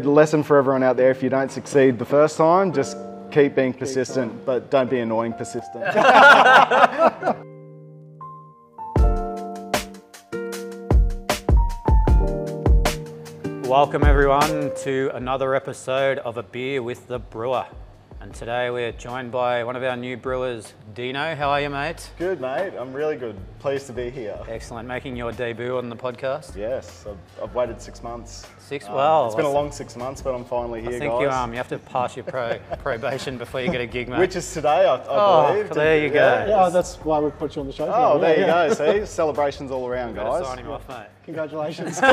The lesson for everyone out there if you don't succeed the first time, just keep being persistent, but don't be annoying persistent. Welcome everyone to another episode of A Beer with the Brewer. And today we're joined by one of our new brewers, Dino. How are you, mate? good, mate. I'm really good. Pleased to be here. Excellent. Making your debut on the podcast. Yes, I've, I've waited six months. Six. Um, well, it's been a long six months, but I'm finally here, I think guys. you um you have to pass your pro probation before you get a gig, mate. Which is today, I, I Oh, believe. there you go. Yeah, that's why we put you on the show. Oh, today. there Yeah, you go. See, celebrations all around, Gotta guys. sign him off, mate. Congratulations.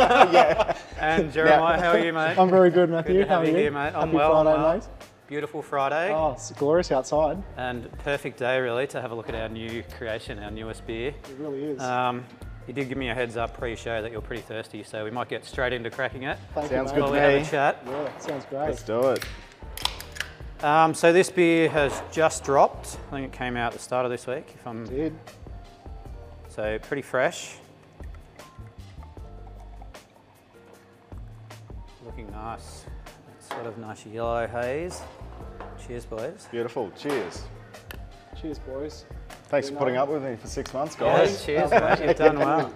And Jeremiah, how are you, mate? I'm very good, Matthew. Good to How have are you you? here, mate. I'm Happy well, I'm Friday, well. mate. Beautiful Friday. Oh, it's glorious outside. And perfect day, really, to have a look at our new creation, our newest beer. It really is. Um, you did give me a heads up pre-show that you're pretty thirsty, so we might get straight into cracking it. Thank sounds you, good While mate. we have a chat. Yeah, sounds great. Let's do it. Um, so this beer has just dropped. I think it came out at the start of this week. If I'm Did. so pretty fresh. Looking nice. Sort of nice yellow haze. Cheers, boys. Beautiful. Cheers. Cheers, boys. Thanks for putting up with me for six months, Yeah, guys. cheers, mate. You've done well.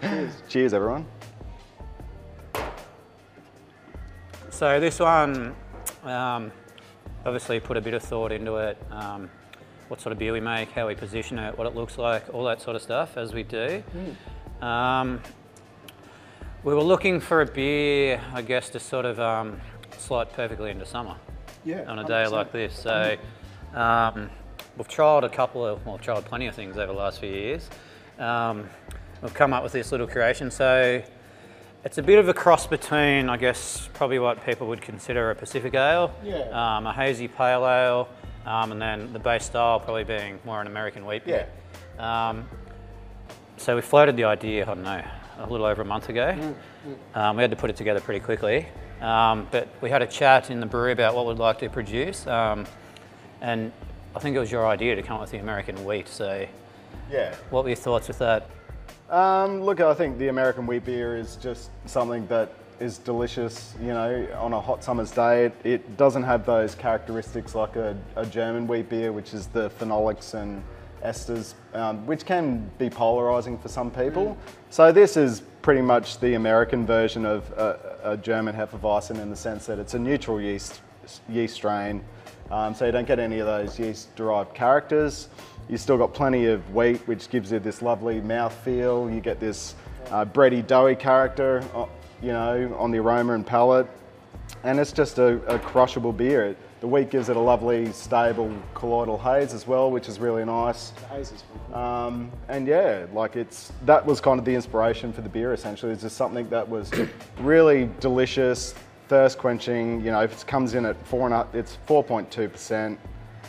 Cheers, everyone. So this one, um, obviously put a bit of thought into it. Um, what sort of beer we make, how we position it, what it looks like, all that sort of stuff, as we do. Um, we were looking for a beer, I guess, to sort of um, slot perfectly into summer Yeah. on a day 100%. like this. So um, we've tried a couple of, well, we've tried plenty of things over the last few years. Um, we've come up with this little creation. So it's a bit of a cross between, I guess, probably what people would consider a Pacific ale, Yeah. um, a hazy pale ale, um, and then the base style probably being more an American wheat beer. Um, so we floated the idea, I don't know, a little over a month ago. Um, we had to put it together pretty quickly. Um, but we had a chat in the brewery about what we'd like to produce. Um, and I think it was your idea to come up with the American wheat. So Yeah. what were your thoughts with that? Um, look, I think the American wheat beer is just something that is delicious, you know, on a hot summer's day. It, it doesn't have those characteristics like a, a German wheat beer, which is the phenolics and esters, um, which can be polarizing for some people. So this is pretty much the American version of a, a German Hefeweizen in the sense that it's a neutral yeast yeast strain. Um, so you don't get any of those yeast-derived characters. You still got plenty of wheat, which gives you this lovely mouth feel. You get this uh, bready, doughy character, uh, you know, on the aroma and palate. And it's just a, a crushable beer. The wheat gives it a lovely, stable colloidal haze as well, which is really nice. The haze is fun. Um, and yeah, like it's that was kind of the inspiration for the beer. Essentially, it's just something that was really delicious, thirst quenching. You know, if it comes in at four and a, it's four point two percent.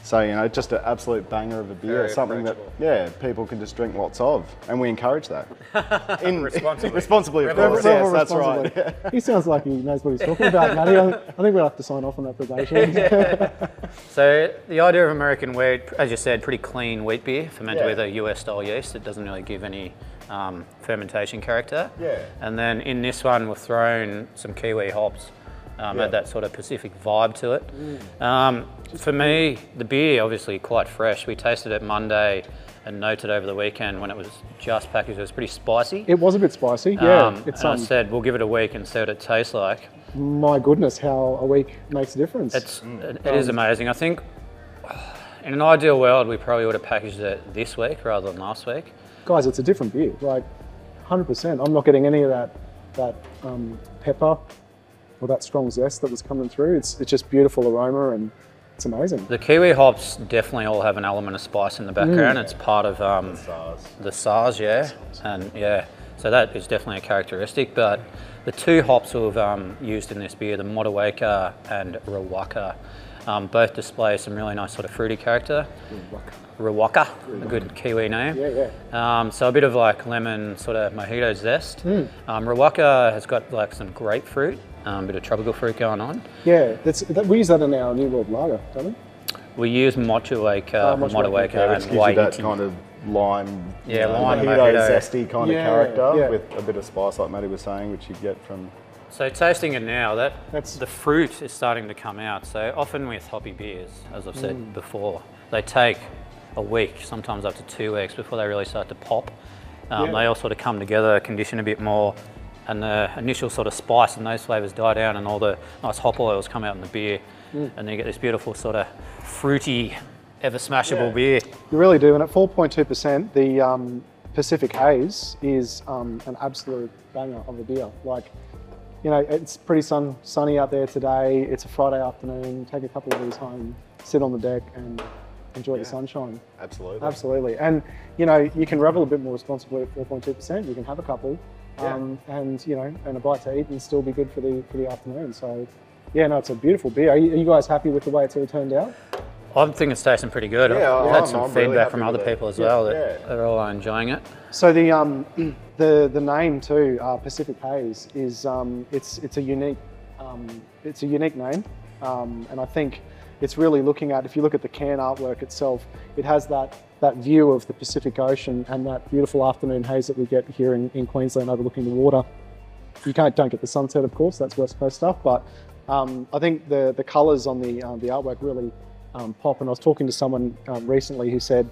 So you know, just an absolute banger of a beer. Very something that yeah, people can just drink lots of, and we encourage that. In, Responsibly. responsibly, of course. Very Yes, that's right. responsibly. He sounds like he knows what he's talking about, Matty. I I think we'll have to sign off on that probation. So the idea of American wheat, as you said, pretty clean wheat beer fermented Yeah. with a US style yeast. It doesn't really give any um, fermentation character. Yeah. And then in this one, we've thrown some Kiwi hops. Um, Yeah. Had that sort of Pacific vibe to it. Um, for me, the beer obviously quite fresh. We tasted it Monday and noted over the weekend when it was just packaged. It was pretty spicy. it was a bit spicy. Yeah. Um, it's and I um, said we'll give it a week and see what it tastes like. my goodness, how a week makes a difference. It's it it is amazing. I think in an ideal world we probably would have packaged it this week rather than last week. guys, it's a different beer. Like, 100%. I'm not getting any of that that um, pepper or that strong zest that was coming through. It's it's just beautiful aroma and it's amazing. The kiwi hops definitely all have an element of spice in the background. It's part of um, the Saaz, yeah, and yeah. So that is definitely a characteristic. But the two hops we've um, used in this beer, the Motueka and Riwaka, um, both display some really nice sort of fruity character. Riwaka, a good Kiwi name. Yeah, yeah. Um, so a bit of like lemon sort of mojito zest. Hmm. Um, Riwaka has got like some grapefruit, um, bit of tropical fruit going on. Yeah, that's, that, we use that in our New World Lager, don't we? We use Motueka, Oh, Motueka, Motueka, Yeah, and gives you that kind of lime, Yeah, you know, lime, mojito, mojito. zesty kind Yeah, of character yeah. with a bit of spice, like Matty was saying, which you get from So tasting it now, that That's- the fruit is starting to come out. So often with hoppy beers, as I've said Mm. before, they take a week, sometimes up to two weeks before they really start to pop. Um, Yeah. They all sort of come together, condition a bit more, and the initial sort of spice and those flavors die down, and all the nice hop oils come out in the beer, Mm. and then you get this beautiful sort of fruity, ever smashable Yeah. beer. You really do. And at 4.2%, the um, Pacific Haze is um, an absolute banger of a beer. Like, you know, it's pretty sun, sunny out there today. It's a Friday afternoon. Take a couple of these home, sit on the deck, and enjoy the sunshine. Absolutely. Absolutely. And, you know, you can revel a bit more responsibly at 4.2%. You can have a couple Yeah. um, and, you know, and a bite to eat and still be good for the, for the afternoon. So, yeah, no, it's a beautiful beer. Are you, are you guys happy with the way it's all turned out? I think it's tasting pretty good. Yeah, I've I'm- had some I'm feedback happy from other people as Yeah. well that Yeah. they're all enjoying it. So the um, the the name too, uh, Pacific Haze, is um, it's it's a unique um, it's a unique name, um, and I think it's really looking at if you look at the can artwork itself, it has that that view of the Pacific Ocean and that beautiful afternoon haze that we get here in, in Queensland overlooking the water. You can't don't get the sunset, of course, that's West Coast stuff, but um, I think the the colours on the uh, the artwork really um, pop. And I was talking to someone um, recently who said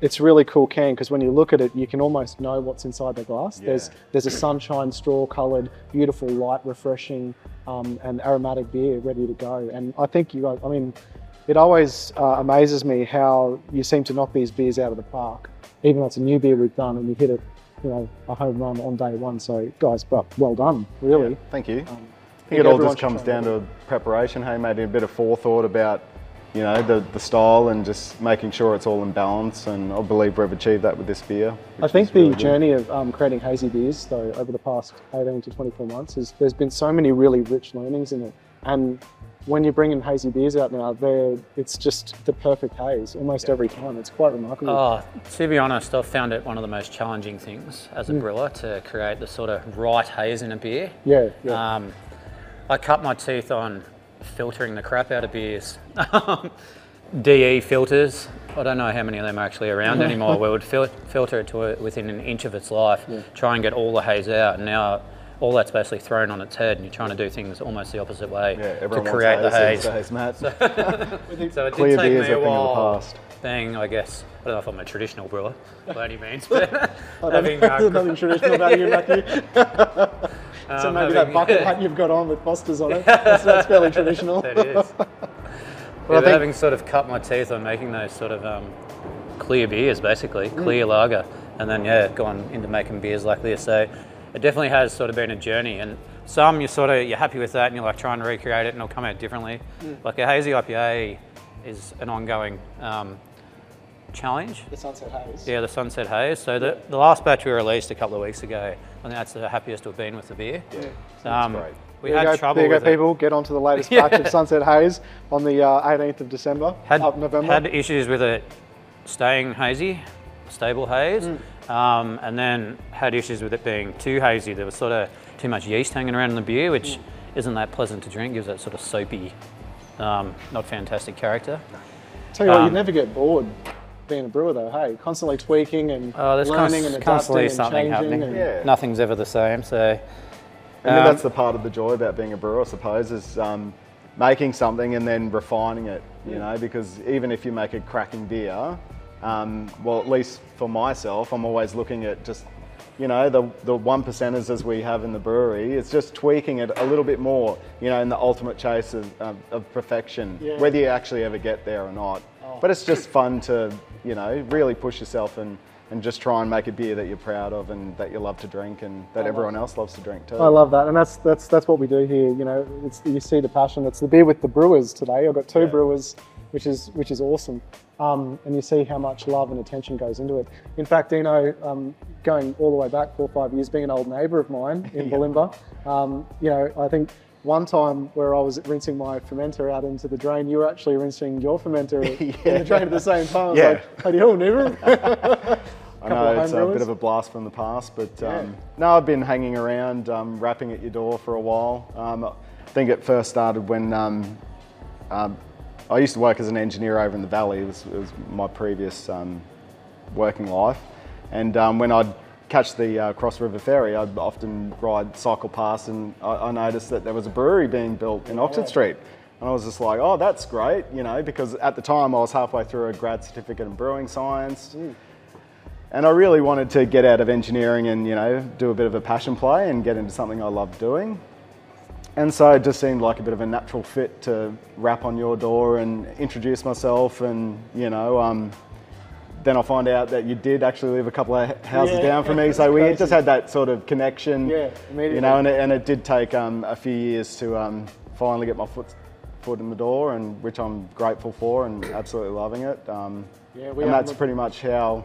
it's really cool can because when you look at it, you can almost know what's inside the glass. There's Yeah. there's a sunshine straw coloured, beautiful, light, refreshing, um, and aromatic beer ready to go. And I think you guys, I mean, it always uh, amazes me how you seem to knock these beers out of the park, even though it's a new beer we've done and you hit it, you know, a home run on day one. So guys, well, well done, really. Thank you. Um, I think it all just comes down to preparation. Hey, maybe a bit of forethought about, you know, the, the style and just making sure it's all in balance. And I believe we've achieved that with this beer. I think the really good. journey of um, creating hazy beers, though, over the past 18 to 24 months, is there's been so many really rich learnings in it. And when you're bringing hazy beers out now, they're, it's just the perfect haze almost every time. It's quite remarkable. Oh, to be honest, I've found it one of the most challenging things as a Mm. brewer to create the sort of right haze in a beer. yeah, yeah. Um, I cut my teeth on filtering the crap out of beers. DE filters. I don't know how many of them are actually around anymore. we would fil- filter it to a, within an inch of its life, try and get all the haze out, and now all that's basically thrown on its head, and you're trying to do things almost the opposite way Yeah, to create the haze. haze, Matt. So it Clear did take beers me a a thing the past. Being, I guess, I don't know if I'm a traditional brewer by any means, but I don't having, uh, nothing traditional about you, Matthew. So um, maybe that bucket hat you've got on with Foster's on it, that's, that's fairly traditional. That is. Well, Yeah, think- having sort of cut my teeth on making those sort of um, clear beers, basically Mm. clear lager, and then yeah, gone into making beers like this. So it definitely has sort of been a journey, and some you're sort of you're happy with that, and you're like trying to recreate it, and it'll come out differently. Mm. Like a hazy IPA is an ongoing um, challenge. The Sunset Haze. Yeah, the Sunset Haze. So the, the last batch we released a couple of weeks ago, think that's the happiest we've been with the beer. Yeah, Um, great. we there had go, trouble there you with go, it. people. Get onto the latest Yeah. batch of Sunset Haze on the uh, 18th of December, had, of November. had issues with it staying hazy, stable haze, Mm. um, and then had issues with it being too hazy. There was sort of too much yeast hanging around in the beer, which Mm. isn't that pleasant to drink. Gives that sort of soapy, um, not fantastic character. Tell you what, Um, you'd never get bored being a brewer, though. Hey, constantly tweaking and Oh, there's learning const- and constantly adapting and something changing. happening. And, Yeah. Nothing's ever the same. So And Um, that's the part of the joy about being a brewer, I suppose, is um, making something and then refining it. You know, because even if you make a cracking beer, um, well, at least for myself, I'm always looking at just, you know, the the one percenters as we have in the brewery. It's just tweaking it a little bit more. You know, in the ultimate chase of, of, of perfection, Yeah. whether you actually ever get there or not. Oh. But it's just fun to, you know, really push yourself and. And just try and make a beer that you're proud of and that you love to drink and that everyone else loves to drink too. I love that, and that's that's that's what we do here. You know, it's you see the passion. It's the beer with the brewers today. I've got two Yeah. brewers, which is which is awesome, um, and you see how much love and attention goes into it. In fact, Dino, um, going all the way back four or five years, being an old neighbour of mine in Bulimba, um, you know, I think. One time where I was rinsing my fermenter out into the drain, you were actually rinsing your fermenter in the drain at the same time. I was Yeah. like, neighbour. I know it's a bit of a blast from the past, but Yeah. um, no, I've been hanging around, um, rapping at your door for a while. Um, I think it first started when um, um, I used to work as an engineer over in the valley. It was, it was my previous um, working life, and um, when I'd catch the uh, Cross River Ferry, I'd often ride, cycle past, and I, I noticed that there was a brewery being built in Oxford Street. And I was just like, oh, that's great, you know, because at the time I was halfway through a grad certificate in brewing science. And I really wanted to get out of engineering and, you know, do a bit of a passion play and get into something I loved doing. And so it just seemed like a bit of a natural fit to rap on your door and introduce myself. And, you know, um, then I'll find out that you did actually live a couple of houses Yeah. down from me. So we Crazy. just had that sort of connection. Yeah, immediately. You know, and it, and it did take um, a few years to um, finally get my foot, foot in the door, and which I'm grateful for and absolutely loving it. Um, Yeah, we and that's pretty much how,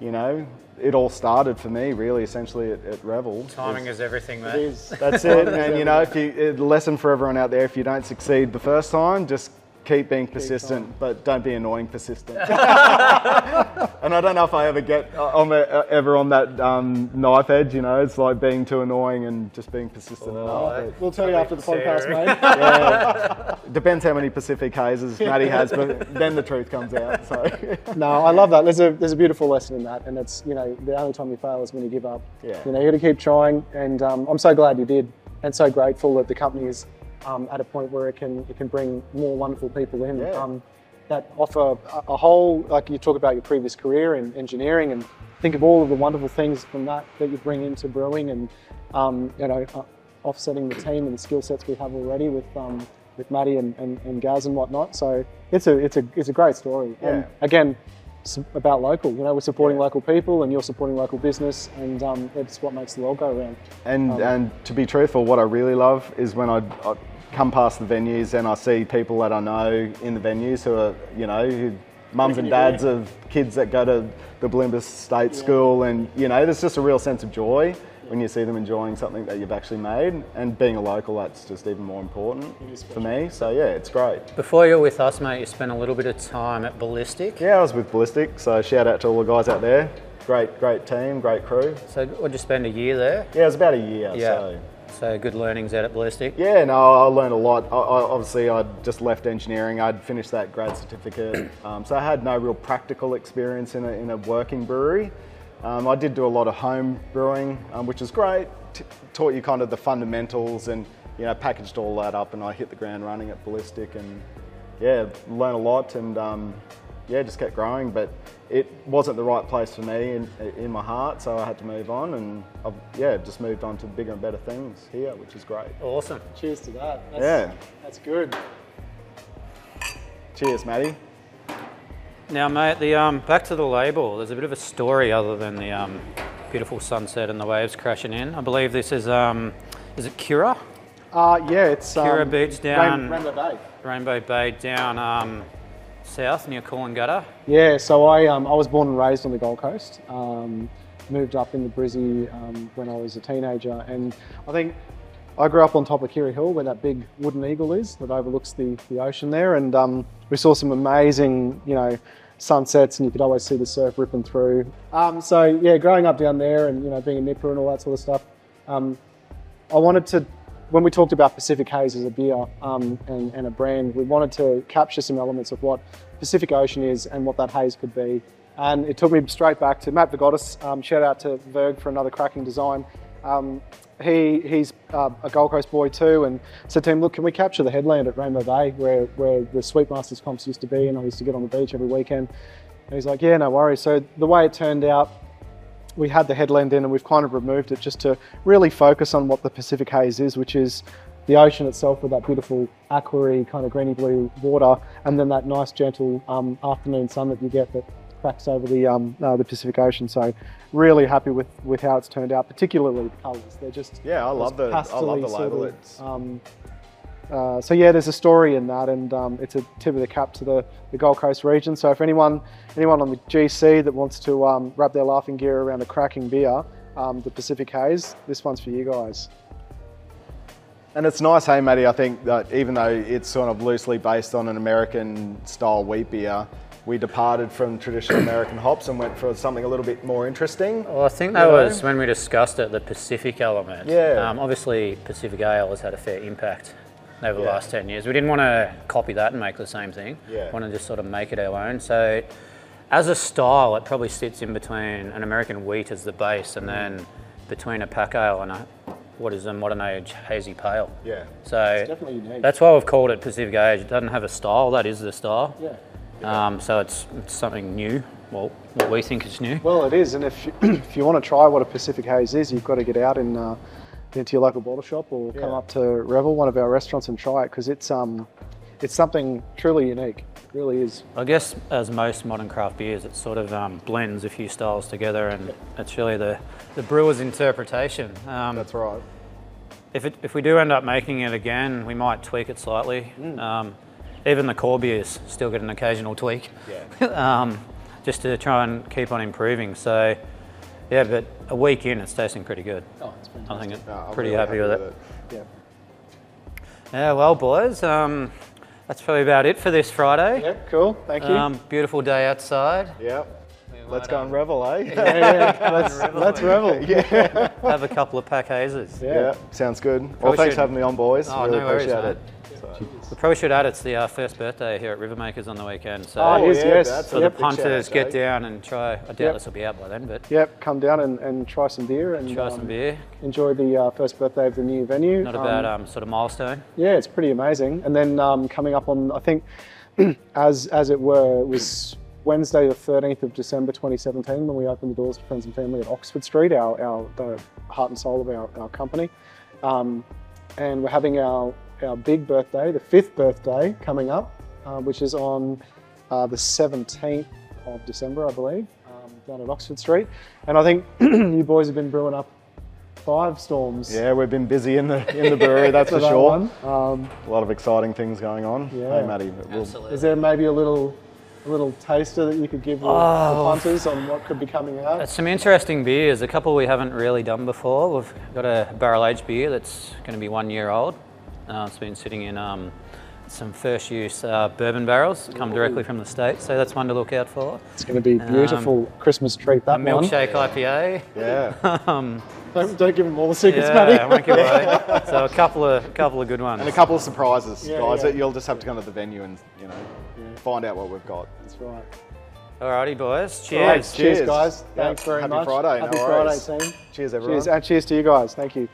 you know, it all started for me, really, essentially at, at Revel. Timing is everything, mate. It is. That's it. And you know, if you a lesson for everyone out there, if you don't succeed the first time, just keep being persistent, but don't be annoying persistent. and I don't know if I ever get uh, on the, uh, ever on that um, knife edge. You know, it's like being too annoying and just being persistent enough. But, We'll tell you after the podcast, Sarah. mate. yeah, depends how many Pacific hazes Matty has, but then the truth comes out. So No, I love that. There's a there's a beautiful lesson in that, and it's you know the only time you fail is when you give up. Yeah. You know you got to keep trying, and um, I'm so glad you did, and so grateful that the company is um, at a point where it can it can bring more wonderful people in. Yeah. Um, that offer a, a whole like you talk about your previous career in engineering and think of all of the wonderful things from that that you bring into brewing and um, you know uh, offsetting the team and the skill sets we have already with um, with Matty and, and, and Gaz and whatnot. So it's a it's a it's a great story. And again, it's about local. You know, we're supporting Yeah. local people, and you're supporting local business, and um, it's what makes the world go around. And Um, and to be truthful, what I really love is when I, I come past the venues and I see people that I know in the venues who are, you know, who, mums and dads of kids that go to the Bulimba State School, and you know, there's just a real sense of joy when you see them enjoying something that you've actually made. And being a local, that's just even more important for me. So yeah, it's great. Before you were with us, mate, you spent a little bit of time at Ballistic. Yeah, I was with Ballistic, so shout out to all the guys out there. Great, great team, great crew. So, would you spend a year there? Yeah, it was about a year. Yeah. So. So, good learnings out at Ballistic. Yeah, no, I learned a lot. I, I, obviously, I'd just left engineering. I'd finished that grad certificate, um, so I had no real practical experience in a, in a working brewery. Um, I did do a lot of home brewing, um, which was great. T- taught you kind of the fundamentals, and you know, packaged all that up, and I hit the ground running at Ballistic, and yeah, learned a lot, and um, yeah, just kept growing. But it wasn't the right place for me in, in my heart, so I had to move on, and I've, yeah, just moved on to bigger and better things here, which is great. Awesome. Cheers to that. That's, Yeah. that's good. Cheers, Matty. Now, mate, the um, back to the label. There's a bit of a story other than the um, beautiful sunset and the waves crashing in. I believe this is um, is it Kirra, Uh, yeah, it's Kirra um, Beach down Rain- Rainbow Bay. Rainbow Bay down um, south near Coolangatta. Yeah, so I um, I was born and raised on the Gold Coast. Um, moved up in the Brizzy um, when I was a teenager, and I think I grew up on top of Kirra Hill, where that big wooden eagle is that overlooks the, the ocean there, and um, we saw some amazing, you know, sunsets, and you could always see the surf ripping through. Um, so yeah, growing up down there, and you know, being a nipper and all that sort of stuff, um, I wanted to, when we talked about Pacific Haze as a beer um, and, and a brand, we wanted to capture some elements of what Pacific Ocean is and what that haze could be. And it took me straight back to Matt Vigotis. Um, shout out to Verg for another cracking design. Um, he, he's uh, a Gold Coast boy too, and said to him, "Look, can we capture the headland at Rainbow Bay, where where the Sweetmasters comps used to be?" And I used to get on the beach every weekend. And he's like, "Yeah, no worries." So the way it turned out, we had the headland in and we've kind of removed it just to really focus on what the Pacific Haze is, which is the ocean itself with that beautiful aquary kind of greeny blue water and then that nice gentle um, afternoon sun that you get that cracks over the, um, uh, the Pacific Ocean. So really happy with, with how it's turned out, particularly the colours. They're just Yeah, I love the I love the sort of, um, uh, so yeah, there's a story in that, and um, it's a tip of the cap to the, the Gold Coast region. So if anyone anyone on the GC that wants to um, wrap their laughing gear around a cracking beer, um, the Pacific Haze, this one's for you guys. and it's nice, hey Matty. I think that even though it's sort of loosely based on an American style wheat beer, we departed from traditional American hops and went for something a little bit more interesting. Well, I think that You know? was when we discussed it, the Pacific element. Yeah. Um, obviously, Pacific Ale has had a fair impact over the Yeah. last 10 years. We didn't want to copy that and make the same thing. Yeah. We want to just sort of make it our own. So as a style, it probably sits in between an American wheat as the base, and then between a pack ale and a what is a modern age hazy pale. Yeah. So definitely unique. that's why we've called it Pacific Haze. It doesn't have a style. That is the style. Yeah. Um, so it's, it's something new. Well, what we think is new. Well, it is, and if you, if you want to try what a Pacific Haze is, you've got to get out in, uh, into your local bottle shop or come up to Revel, one of our restaurants, and try it because it's um, it's something truly unique. It really is. I guess as most modern craft beers, it sort of um, blends a few styles together, and it's really the, the brewer's interpretation. Um, That's right. If, it, if we do end up making it again, we might tweak it slightly. Um, even the core beers still get an occasional tweak, um, just to try and keep on improving. So, yeah, but a week in, it's tasting pretty good. Oh, it's I think I'm pretty really happy, with it. Yeah. Yeah, well, boys, um, that's probably about it for this Friday. Yeah. Cool. Thank you. Um, beautiful day outside. Yep. Let's go and revel, eh? yeah, yeah, let's let's revel. yeah. Have a couple of pack hazes. Yeah. Yeah, sounds good. Well, thanks should- for having me on, boys. Oh, really no worries, appreciate mate. It. So- We probably should add it's the uh, first birthday here at Rivermakers on the weekend. So Oh, yes, yeah, yes. that's for Yep. the Big shout punters, get down and try. I doubt Yep. this will be out by then, but Yep. Come down and, and try some beer and try um, some beer. enjoy the uh, first birthday of the new venue. Not a Um, bad um, sort of milestone. Yeah, it's pretty amazing. And then um, coming up on, I think, as as it were, it was Wednesday, the 13th of December 2017, when we opened the doors to friends and family at Oxford Street, our, our the heart and soul of our, our company. Um, and we're having our, our big birthday, the fifth birthday, coming up, uh, which is on uh, the 17th of December, I believe, um, down at Oxford Street. And I think you boys have been brewing up five storms. Yeah, we've been busy in the in the brewery, that's for that sure. one. Um, A lot of exciting things going on. Yeah. Hey, Matty, we'll, Is there maybe a little, a little taster that you could give the, the Oh. punters on what could be coming out? That's some interesting beers. A couple we haven't really done before. We've got a barrel aged beer that's going to be one year old. Uh, it's been sitting in um, some first use uh, bourbon barrels, come directly from the States, so that's one to look out for. It's going to be beautiful Christmas treat. That A one. milkshake IPA. yeah. Um, Don't, don't give them all the secrets, yeah, Matty. I won't give away. So a couple of couple of good ones. And a couple of surprises, Yeah, guys. yeah. That you'll just have to go to the venue and you know find out what we've got. That's right. Alrighty, boys. All right, Cheers. cheers, Cheers. guys. Yeah, Thanks very happy much. Friday, Happy worries. Friday, team. Cheers, everyone. Cheers, and cheers to you guys. Thank you.